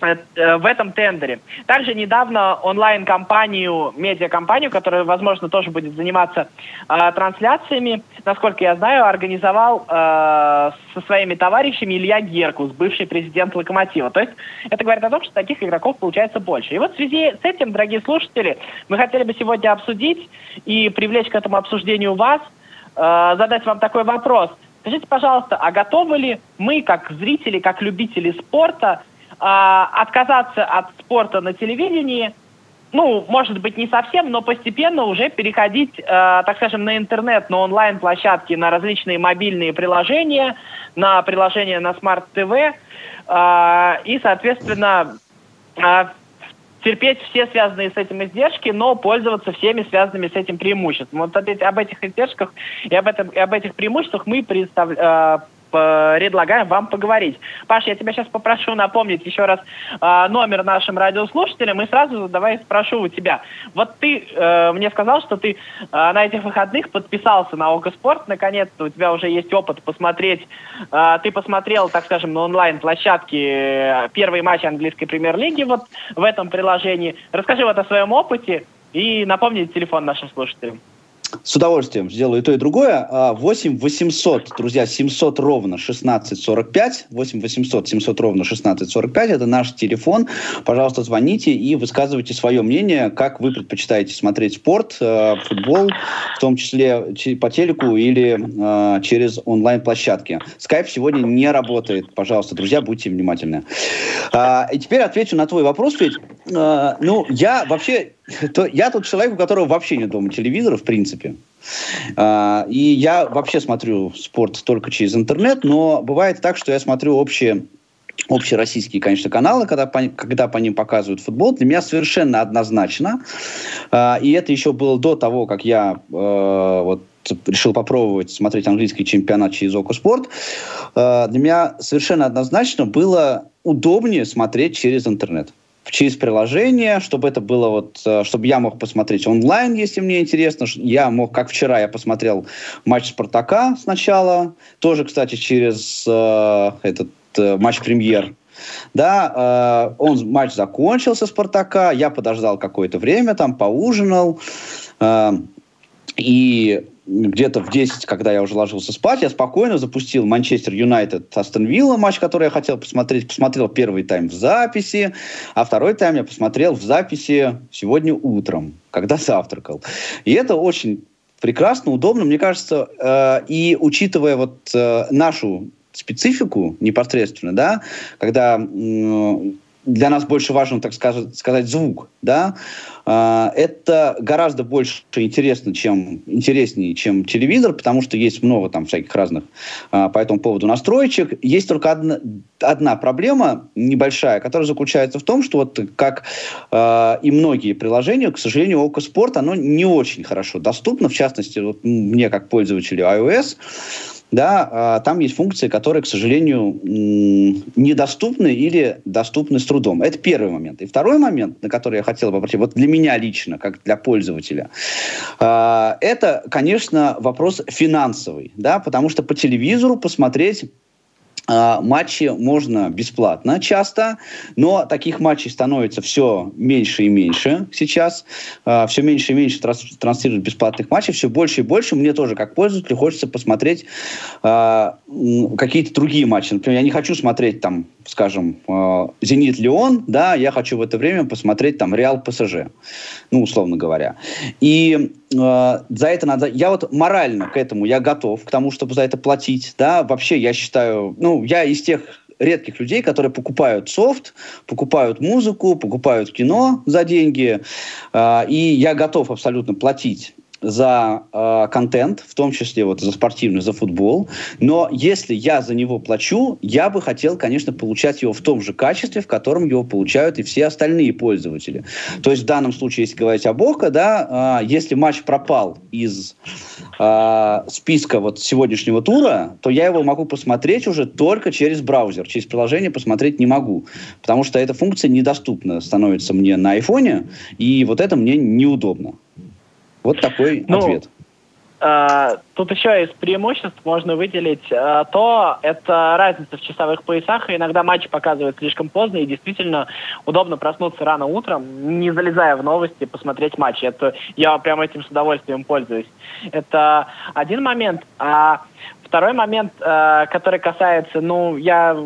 в этом тендере. Также недавно онлайн-компанию, медиакомпанию, которая, возможно, тоже будет заниматься э, трансляциями, насколько я знаю, организовал э, со своими товарищами Илья Геркус, бывший президент «Локомотива». То есть это говорит о том, что таких игроков получается больше. И вот в связи с этим, дорогие слушатели, мы хотели бы сегодня обсудить и привлечь к этому обсуждению вас, э, задать вам такой вопрос. Скажите, пожалуйста, а готовы ли мы, как зрители, как любители спорта, отказаться от спорта на телевидении, ну, может быть, не совсем, но постепенно уже переходить, э, так скажем, на интернет, на онлайн-площадки, на различные мобильные приложения, на приложения на TV э, и, соответственно, э, терпеть все связанные с этим издержки, но пользоваться всеми связанными с этим преимуществами. Вот об этих издержках и об, этом, и об этих преимуществах мы представ, э, предлагаем вам поговорить. Паша, я тебя сейчас попрошу напомнить еще раз э, номер нашим радиослушателям и сразу давай спрошу у тебя. Вот ты э, мне сказал, что ты э, на этих выходных подписался на Ого Спорт, наконец-то у тебя уже есть опыт посмотреть. Э, ты посмотрел, так скажем, на онлайн-площадке первый матч английской премьер-лиги вот в этом приложении. Расскажи вот о своем опыте и напомни телефон нашим слушателям. С удовольствием сделаю и то, и другое. 8 800, друзья, 700 ровно 1645. 8 800 700 ровно 1645. Это наш телефон. Пожалуйста, звоните и высказывайте свое мнение, как вы предпочитаете смотреть спорт, э, футбол, в том числе по телеку или э, через онлайн-площадки. Скайп сегодня не работает. Пожалуйста, друзья, будьте внимательны. А, и теперь отвечу на твой вопрос, Федь. Э, ну, я вообще (laughs) то я тот человек, у которого вообще нет дома телевизора, в принципе. А, и я вообще смотрю спорт только через интернет, но бывает так, что я смотрю общие общероссийские, конечно, каналы, когда по, когда по ним показывают футбол, для меня совершенно однозначно. Э, и это еще было до того, как я э, вот решил попробовать смотреть английский чемпионат через Окоспорт. Э, для меня совершенно однозначно было удобнее смотреть через интернет через приложение, чтобы это было вот, э, чтобы я мог посмотреть онлайн, если мне интересно. Я мог, как вчера, я посмотрел матч Спартака сначала, тоже, кстати, через э, этот э, матч премьер. Да, э, он матч закончился Спартака, я подождал какое-то время, там поужинал, э, и где-то в 10, когда я уже ложился спать, я спокойно запустил Манчестер Юнайтед Астон Вилла, матч, который я хотел посмотреть. Посмотрел первый тайм в записи, а второй тайм я посмотрел в записи сегодня утром, когда завтракал. И это очень прекрасно, удобно, мне кажется, э, и учитывая вот э, нашу специфику непосредственно, да, когда э, для нас больше важен, так сказать, сказать звук, да, это гораздо больше интересно, чем интереснее, чем телевизор, потому что есть много там всяких разных а, по этому поводу настроечек. Есть только одна, одна проблема небольшая, которая заключается в том, что вот как э, и многие приложения, к сожалению, Око Спорт, оно не очень хорошо доступно, в частности, вот мне как пользователю iOS, да, а, там есть функции, которые, к сожалению, недоступны или доступны с трудом. Это первый момент. И второй момент, на который я хотел бы обратить, вот для меня лично, как для пользователя, а, это, конечно, вопрос финансовый, да, потому что по телевизору посмотреть матчи можно бесплатно часто, но таких матчей становится все меньше и меньше сейчас. А, все меньше и меньше транслируют бесплатных матчей, все больше и больше. Мне тоже, как пользователю, хочется посмотреть а, какие-то другие матчи. Например, я не хочу смотреть там, скажем, Зенит Леон, да, я хочу в это время посмотреть там Реал ПСЖ, ну, условно говоря. И за это надо... Я вот морально к этому, я готов, к тому, чтобы за это платить, да, вообще я считаю, ну, я из тех редких людей, которые покупают софт, покупают музыку, покупают кино за деньги, э, и я готов абсолютно платить за э, контент, в том числе вот за спортивный, за футбол. Но если я за него плачу, я бы хотел, конечно, получать его в том же качестве, в котором его получают и все остальные пользователи. То есть в данном случае, если говорить об Око, да, э, если матч пропал из э, списка вот сегодняшнего тура, то я его могу посмотреть уже только через браузер, через приложение посмотреть не могу, потому что эта функция недоступна становится мне на айфоне, и вот это мне неудобно. Вот такой ну, ответ. Uh, тут еще из преимуществ можно выделить uh, то, это разница в часовых поясах. И иногда матчи показывают слишком поздно, и действительно удобно проснуться рано утром, не залезая в новости, посмотреть матчи. Это я прямо этим с удовольствием пользуюсь. Это один момент. А второй момент, uh, который касается, ну, я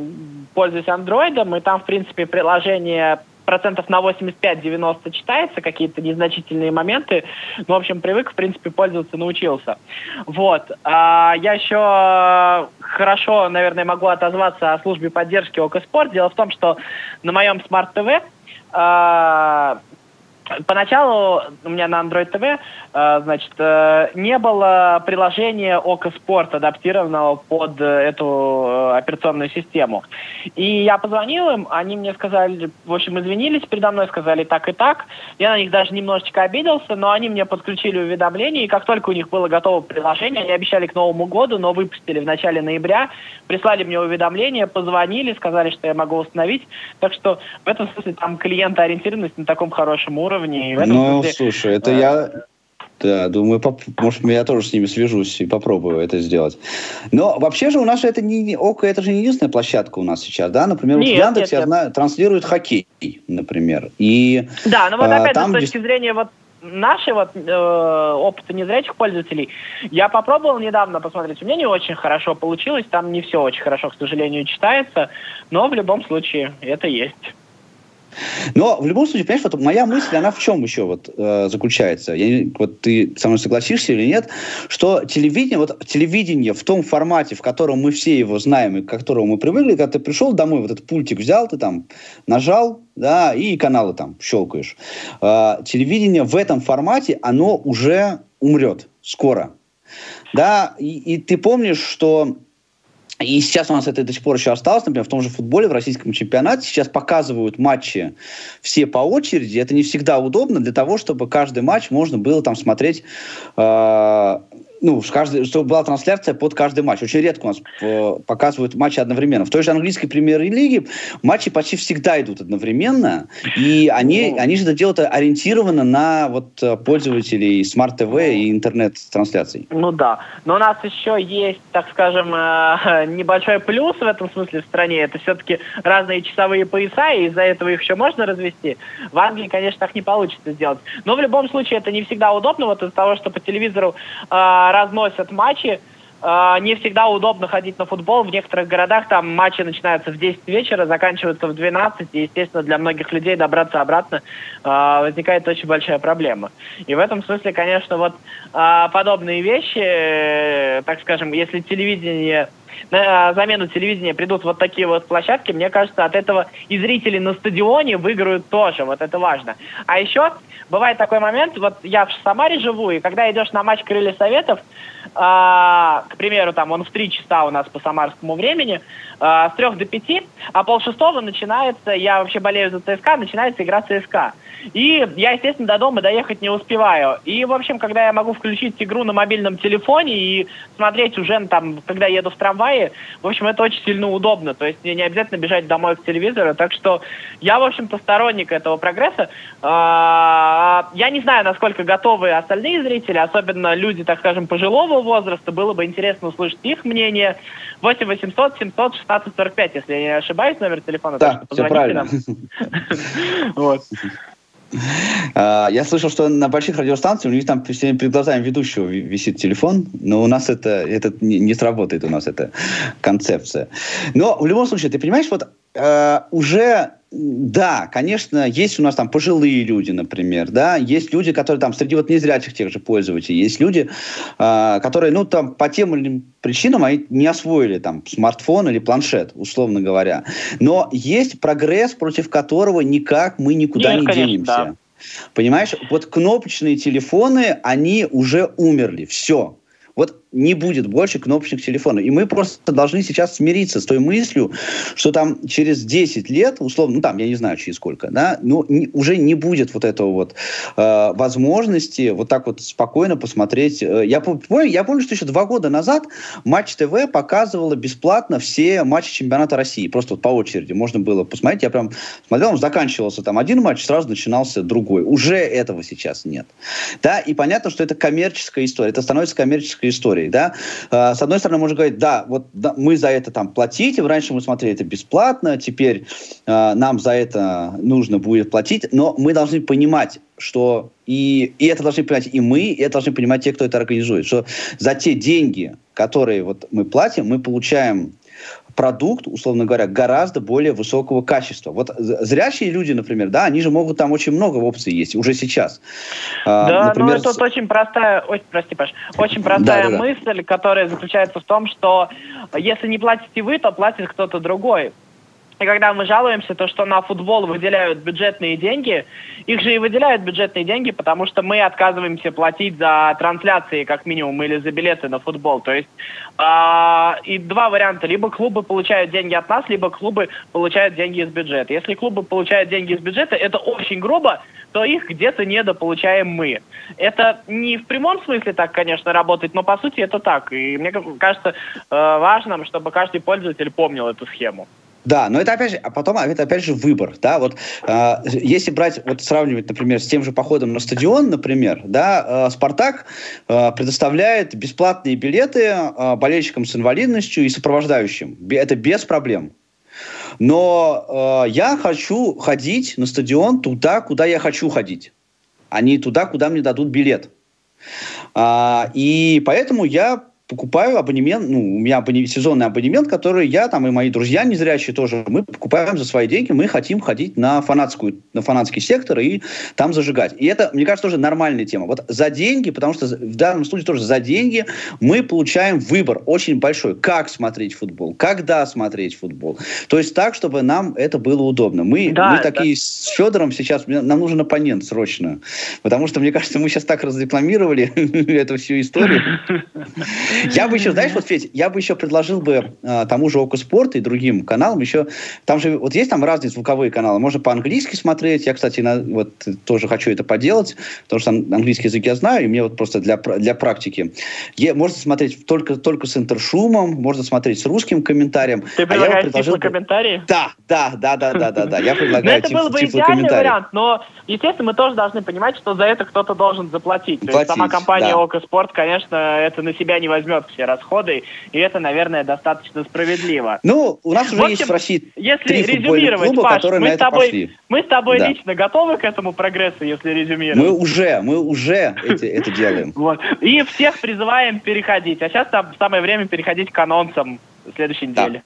пользуюсь андроидом, и там, в принципе, приложение процентов на 85-90 читается, какие-то незначительные моменты. Ну, в общем, привык, в принципе, пользоваться, научился. Вот. А я еще хорошо, наверное, могу отозваться о службе поддержки Okko Спорт. Дело в том, что на моем смарт-ТВ а, Поначалу у меня на Android TV, э, значит, э, не было приложения Okko Спорт, адаптированного под эту э, операционную систему. И я позвонил им, они мне сказали, в общем, извинились передо мной, сказали так и так. Я на них даже немножечко обиделся, но они мне подключили уведомления, и как только у них было готово приложение, они обещали к Новому году, но выпустили в начале ноября, прислали мне уведомления, позвонили, сказали, что я могу установить. Так что в этом смысле там клиентоориентированность на таком хорошем уровне уровне. ну, смысле, слушай, это а... я... Да, думаю, поп... может, я тоже с ними свяжусь и попробую это сделать. Но вообще же у нас это не ОКО, это же не единственная площадка у нас сейчас, да? Например, нет, вот в Яндексе нет, одна транслирует хоккей, например. И, да, но вот а, опять же, с точки зрения вот нашего вот, э, опыта незрячих пользователей, я попробовал недавно посмотреть, у меня не очень хорошо получилось, там не все очень хорошо, к сожалению, читается, но в любом случае это есть. Но в любом случае, понимаешь, вот моя мысль, она в чем еще вот э, заключается? Я, вот ты со мной согласишься или нет, что телевидение, вот телевидение в том формате, в котором мы все его знаем и к которому мы привыкли, когда ты пришел домой, вот этот пультик взял, ты там нажал, да, и каналы там щелкаешь. Э, телевидение в этом формате, оно уже умрет скоро. Да, и, и ты помнишь, что и сейчас у нас это до сих пор еще осталось, например, в том же футболе, в российском чемпионате сейчас показывают матчи все по очереди. Это не всегда удобно для того, чтобы каждый матч можно было там смотреть э, ну, каждый, чтобы была трансляция под каждый матч. Очень редко у нас э, показывают матчи одновременно. В той же английской премьер-лиге матчи почти всегда идут одновременно, и они, ну, они же это делают ориентированно на вот э, пользователей смарт-ТВ и интернет-трансляций. Ну да. Но у нас еще есть, так скажем, э, (laughs) небольшой плюс в этом смысле в стране. Это все-таки разные часовые пояса, и из-за этого их еще можно развести. В Англии, конечно, так не получится сделать. Но в любом случае это не всегда удобно, вот из-за того, что по телевизору разносят матчи. А, не всегда удобно ходить на футбол. В некоторых городах там матчи начинаются в 10 вечера, заканчиваются в 12. И, естественно, для многих людей добраться обратно а, возникает очень большая проблема. И в этом смысле, конечно, вот а, подобные вещи, э, так скажем, если телевидение на замену телевидения придут вот такие вот площадки, мне кажется, от этого и зрители на стадионе выиграют тоже, вот это важно. А еще бывает такой момент, вот я в Самаре живу, и когда идешь на матч Крылья Советов, а, к примеру, там он в 3 часа у нас по самарскому времени, а, с 3 до 5, а полшестого начинается, я вообще болею за ЦСКА, начинается игра ЦСКА. И я, естественно, до дома доехать не успеваю. И, в общем, когда я могу включить игру на мобильном телефоне и смотреть уже там, когда еду в трамвае, в общем, это очень сильно удобно. То есть мне не обязательно бежать домой к телевизору. Так что я, в общем-то, сторонник этого прогресса. А, я не знаю, насколько готовы остальные зрители, особенно люди, так скажем, пожилого возраста. Было бы интересно услышать их мнение. 8 800 700 16 45, если я не ошибаюсь, номер телефона. Да, все правильно. (laughs) Вот. (laughs) А, я слышал, что на больших радиостанциях у них там перед глазами ведущего висит телефон, но у нас это, это не, сработает, у нас эта концепция. Но в любом случае, ты понимаешь, вот э, уже да, конечно, есть у нас там пожилые люди, например, да, есть люди, которые там среди вот незрячих тех же пользователей, есть люди, э, которые, ну, там по тем или иным причинам они не освоили там смартфон или планшет, условно говоря. Но есть прогресс, против которого никак мы никуда Нет, не конечно, денемся. Да. Понимаешь, вот кнопочные телефоны, они уже умерли, все. Вот не будет больше кнопочных телефонов. И мы просто должны сейчас смириться с той мыслью, что там через 10 лет, условно, ну там, я не знаю, через сколько, да, ну не, уже не будет вот этого вот э, возможности вот так вот спокойно посмотреть. Э, я, помню, я помню, что еще два года назад Матч ТВ показывала бесплатно все матчи чемпионата России. Просто вот по очереди можно было посмотреть. Я прям смотрел, он заканчивался там один матч, сразу начинался другой. Уже этого сейчас нет. Да, и понятно, что это коммерческая история. Это становится коммерческой историей историей, да. А, с одной стороны, можно говорить, да, вот мы за это там платите, раньше мы смотрели это бесплатно, теперь э, нам за это нужно будет платить, но мы должны понимать, что и, и это должны понимать и мы, и это должны понимать те, кто это организует, что за те деньги, которые вот мы платим, мы получаем продукт, условно говоря, гораздо более высокого качества. Вот зрячие люди, например, да, они же могут там очень много опций есть уже сейчас. А, да, например, ну это с... очень простая, ой, прости, Паш, очень простая да, да, мысль, которая заключается в том, что если не платите вы, то платит кто-то другой. И когда мы жалуемся, то что на футбол выделяют бюджетные деньги, их же и выделяют бюджетные деньги, потому что мы отказываемся платить за трансляции, как минимум, или за билеты на футбол. То есть э, и два варианта. Либо клубы получают деньги от нас, либо клубы получают деньги из бюджета. Если клубы получают деньги из бюджета, это очень грубо, то их где-то недополучаем мы. Это не в прямом смысле так, конечно, работает, но по сути это так. И мне кажется э, важным, чтобы каждый пользователь помнил эту схему. Да, но это опять же, а потом это опять же выбор, да, вот э, если брать, вот сравнивать, например, с тем же походом на стадион, например, да, э, Спартак э, предоставляет бесплатные билеты э, болельщикам с инвалидностью и сопровождающим, это без проблем. Но э, я хочу ходить на стадион туда, куда я хочу ходить, а не туда, куда мне дадут билет. А, и поэтому я покупаю абонемент, ну, у меня абонемент, сезонный абонемент, который я там и мои друзья незрячие тоже, мы покупаем за свои деньги, мы хотим ходить на фанатскую, на фанатский сектор и там зажигать. И это, мне кажется, тоже нормальная тема. Вот за деньги, потому что в данном случае тоже за деньги мы получаем выбор очень большой, как смотреть футбол, когда смотреть футбол. То есть так, чтобы нам это было удобно. Мы, да, мы такие да. с Федором сейчас, нам нужен оппонент срочно, потому что, мне кажется, мы сейчас так разрекламировали (laughs) эту всю историю. (laughs) Я бы еще, знаешь, вот, Федь, я бы еще предложил бы э, тому же Око Спорт и другим каналам еще, там же, вот есть там разные звуковые каналы, можно по-английски смотреть, я, кстати, на, вот тоже хочу это поделать, потому что английский язык я знаю, и мне вот просто для, для практики. Я, можно смотреть только, только с интершумом, можно смотреть с русским комментарием. Ты предлагаешь а я комментарии? Да, да, да, да, да, да, да, я (laughs) предлагаю Это был бы идеальный вариант, но, естественно, мы тоже должны понимать, что за это кто-то должен заплатить. То есть сама компания да. Око Спорт, конечно, это на себя не возьмет все расходы, и это, наверное, достаточно справедливо. Ну, у нас уже общем, есть в России если три резюмировать, клуба, Паш, которые мы на это тобой, пошли. Мы с тобой да. лично готовы к этому прогрессу, если резюмировать? Мы уже, мы уже эти, это делаем. (laughs) Вот. И всех призываем переходить. А сейчас там самое время переходить к анонсам следующей недели.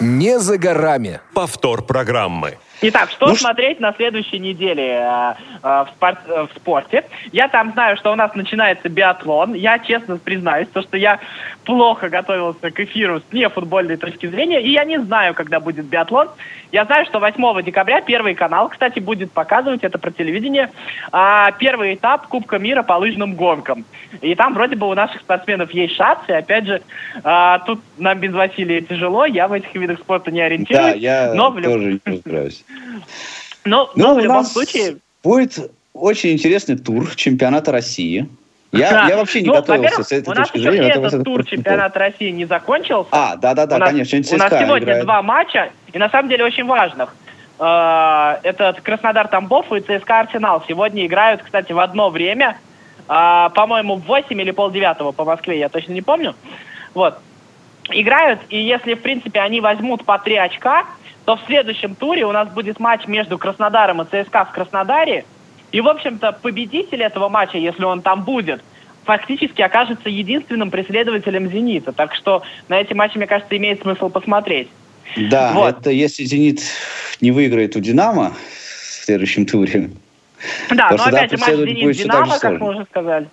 Не за горами. Повтор программы. Итак, что ну, смотреть на следующей неделе э, э, в, спорт, э, в спорте? Я там знаю, что у нас начинается биатлон. Я честно признаюсь, то, что я плохо готовился к эфиру с нефутбольной точки зрения, и я не знаю, когда будет биатлон. Я знаю, что 8 декабря Первый канал, кстати, будет показывать это про телевидение, э, первый этап Кубка мира по лыжным гонкам. И там вроде бы у наших спортсменов есть шансы. Опять же, э, тут нам без Василия тяжело, я в этих видах спорта не ориентируюсь. Да, я но в... тоже не разбираюсь. Но, но, но в любом случае... Будет очень интересный тур чемпионата России. Я, я вообще не ну, готовился с этой точки. У нас еще этот тур чемпионата России не закончился. А, да-да-да, конечно. У нас сегодня играет. два матча, и на самом деле очень важных. Uh, это Краснодар Тамбов и ЦСКА Арсенал. Сегодня играют, кстати, в одно время. Uh, по-моему, в 8 или полдевятого по Москве, я точно не помню. Вот. Играют, и если, в принципе, они возьмут по три очка, то в следующем туре у нас будет матч между Краснодаром и ЦСКА в Краснодаре. И, в общем-то, победитель этого матча, если он там будет, фактически окажется единственным преследователем «Зенита». Так что на эти матчи, мне кажется, имеет смысл посмотреть. Да, вот. это если «Зенит» не выиграет у «Динамо» в следующем туре. Да, но опять же матч «Зенит-Динамо», как мы уже сказали.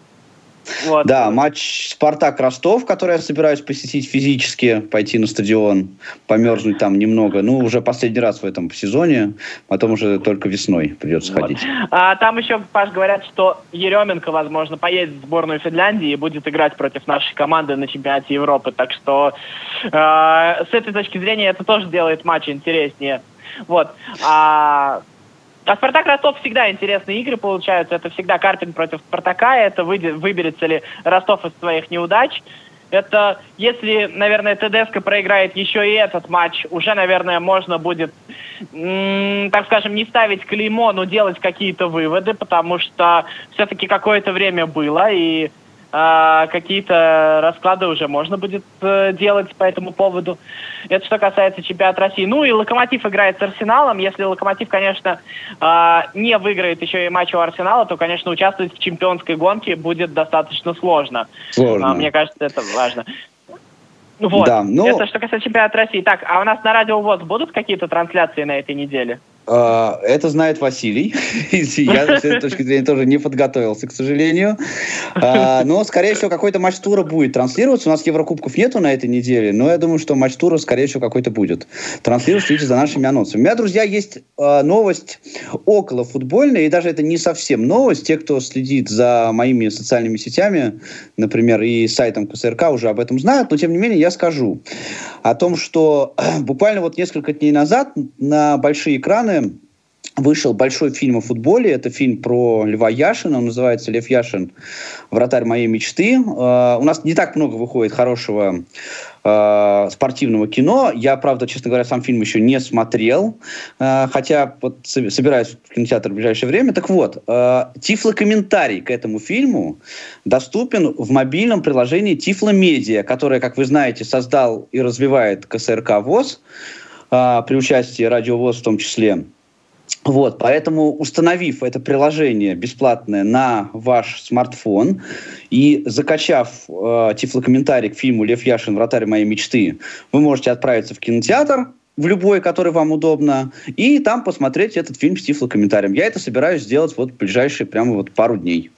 Вот. Да, матч Спартак-Ростов, который я собираюсь посетить физически, пойти на стадион, померзнуть там немного. Ну, уже последний раз в этом сезоне, потом уже только весной придется вот. ходить. А, там еще, Паш, говорят, что Еременко, возможно, поедет в сборную Финляндии и будет играть против нашей команды на чемпионате Европы. Так что э, с этой точки зрения это тоже делает матч интереснее. Вот. А а Спартак Ростов всегда интересные игры получаются. Это всегда Карпин против Спартака. Это выберется ли Ростов из своих неудач. Это если, наверное, ТДСК проиграет еще и этот матч, уже, наверное, можно будет, так скажем, не ставить клеймо, но делать какие-то выводы, потому что все-таки какое-то время было, и а, какие-то расклады уже можно будет э, делать по этому поводу. Это что касается чемпионата России. Ну и Локомотив играет с Арсеналом. Если Локомотив, конечно, э, не выиграет еще и матч у Арсенала, то, конечно, участвовать в чемпионской гонке будет достаточно сложно. Сложно. А, мне кажется, это важно. Вот. Да, ну... Это что касается чемпионата России. Так, а у нас на Радио ВОЗ будут какие-то трансляции на этой неделе? А, это знает Василий. (laughs) Я с этой точки зрения тоже не подготовился, к сожалению. А, но, скорее всего, какой-то матч тура будет транслироваться. У нас Еврокубков нету на этой неделе, но я думаю, что матч тура, скорее всего, какой-то будет. Транслироваться следите за нашими анонсами. У меня, друзья, есть а, новость около футбольная, и даже это не совсем новость. Те, кто следит за моими социальными сетями, например, и сайтом КСРК, уже об этом знают, но, тем не менее, я скажу о том, что буквально вот несколько дней назад на большие экраны вышел большой фильм о футболе. Это фильм про Льва Яшина. Он называется «Лев Яшин. Вратарь моей мечты». Uh, у нас не так много выходит хорошего uh, спортивного кино. Я, правда, честно говоря, сам фильм еще не смотрел. Uh, хотя вот собираюсь в кинотеатр в ближайшее время. Так вот, тифлокомментарий к этому фильму доступен в мобильном приложении Тифло Медиа, которое, как вы знаете, создал и развивает КСРК ВОЗ а, при участии радиовоз в том числе. Вот, поэтому установив это приложение бесплатное на ваш смартфон и закачав э, тифлокомментарий к фильму «Лев Яшин. Вратарь моей мечты», вы можете отправиться в кинотеатр, в любой, который вам удобно, и там посмотреть этот фильм с тифлокомментарием. Я это собираюсь сделать вот в ближайшие прямо вот пару дней.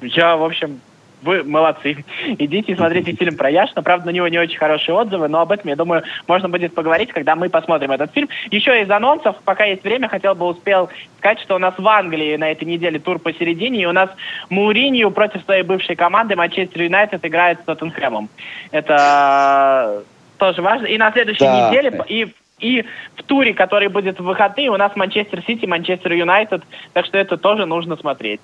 Я, в общем, вы молодцы. (laughs) Идите и смотрите фильм про Яшина. Правда, на него не очень хорошие отзывы, но об этом, я думаю, можно будет поговорить, когда мы посмотрим этот фильм. Еще из анонсов, пока есть время, хотел бы успел сказать, что у нас в Англии на этой неделе тур посередине, и у нас Мауринью против своей бывшей команды Манчестер Юнайтед играет с Тоттенхэмом. Это тоже важно. И на следующей да. неделе, и и в туре, который будет в выходные, у нас Манчестер Сити, Манчестер Юнайтед, так что это тоже нужно смотреть.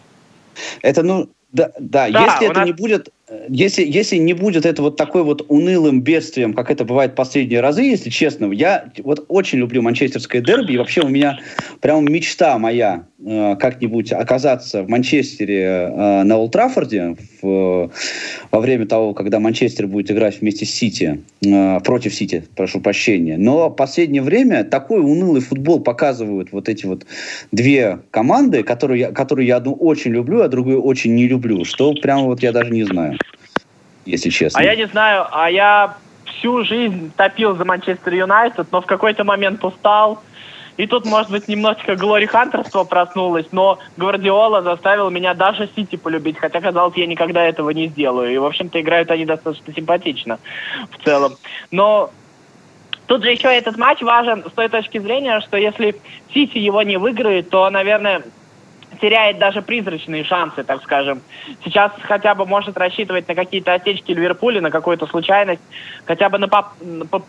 Это, ну, да, да, да если это нас... не будет, если, если не будет это вот такой вот унылым бедствием, как это бывает последние разы, если честно, я вот очень люблю манчестерское дерби, и вообще у меня прям мечта моя э, как-нибудь оказаться в Манчестере э, на Олд Траффорде в, во время того, когда Манчестер будет играть вместе с Сити, э, против Сити, прошу прощения. Но в последнее время такой унылый футбол показывают вот эти вот две команды, которые которые я одну очень люблю, а другую очень не люблю, что прям вот я даже не знаю если честно. А я не знаю, а я всю жизнь топил за Манчестер Юнайтед, но в какой-то момент устал. И тут, может быть, немножечко Глори Хантерство проснулось, но Гвардиола заставил меня даже Сити полюбить, хотя, казалось, я никогда этого не сделаю. И, в общем-то, играют они достаточно симпатично в целом. Но тут же еще этот матч важен с той точки зрения, что если Сити его не выиграет, то, наверное, теряет даже призрачные шансы, так скажем. Сейчас хотя бы может рассчитывать на какие-то отечки Ливерпуля, на какую-то случайность, хотя бы на поп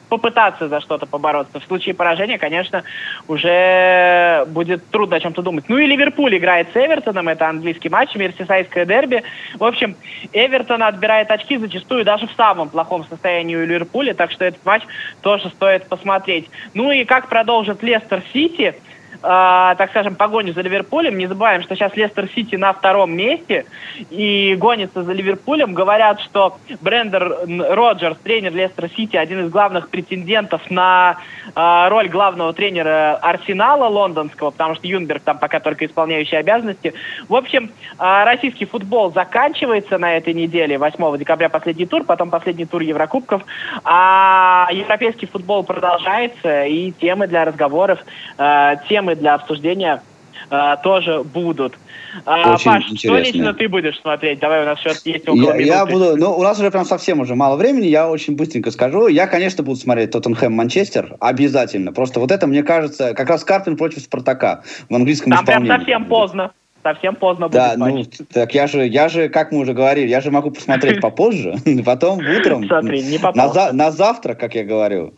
попытаться за что-то побороться. В случае поражения, конечно, уже будет трудно о чем-то думать. Ну и Ливерпуль играет с Эвертоном, это английский матч, мерсисайское дерби. В общем, Эвертон отбирает очки зачастую даже в самом плохом состоянии у Ливерпуля, так что этот матч тоже стоит посмотреть. Ну и как продолжит Лестер Сити – так скажем, погоню за Ливерпулем. Не забываем, что сейчас Лестер Сити на втором месте и гонится за Ливерпулем. Говорят, что Брендер Роджерс, тренер Лестер Сити, один из главных претендентов на э, роль главного тренера Арсенала лондонского, потому что Юнберг там пока только исполняющий обязанности. В общем, э, российский футбол заканчивается на этой неделе, 8 декабря последний тур, потом последний тур Еврокубков, а европейский футбол продолжается, и темы для разговоров, э, темы для обсуждения э, тоже будут. А, Очень Паш, интересно. что лично ты будешь смотреть? Давай, у нас сейчас есть около я, я буду, ну, у нас уже прям совсем уже мало времени, я очень быстренько скажу. Я, конечно, буду смотреть Тоттенхэм Манчестер, обязательно. Просто вот это, мне кажется, как раз Карпин против Спартака в английском Там исполнении. Там прям совсем поздно совсем поздно будет. Да, ну, так я же, я же, как мы уже говорили, я же могу посмотреть (laughs) попозже, (laughs) потом утром, Смотри, не на, на завтра, как я говорю.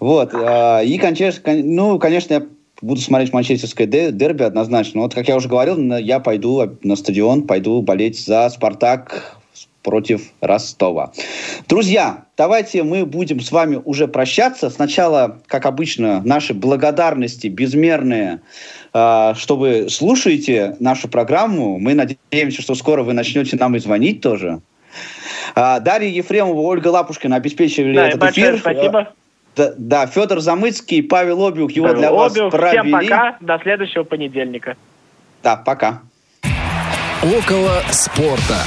Вот, а, и, конечно, ну, конечно, я буду смотреть манчестерское дерби однозначно. Вот, как я уже говорил, я пойду на стадион, пойду болеть за «Спартак» против Ростова. Друзья, давайте мы будем с вами уже прощаться. Сначала, как обычно, наши благодарности безмерные, а, что вы слушаете нашу программу. Мы надеемся, что скоро вы начнете нам и звонить тоже. А, Дарья Ефремова, Ольга Лапушкина обеспечили да, этот эфир. Спасибо. Да, да, Федор Замыцкий, Павел Обиух его Павел для Обиух. вас провели. Всем пока, до следующего понедельника. Да, пока. Около спорта.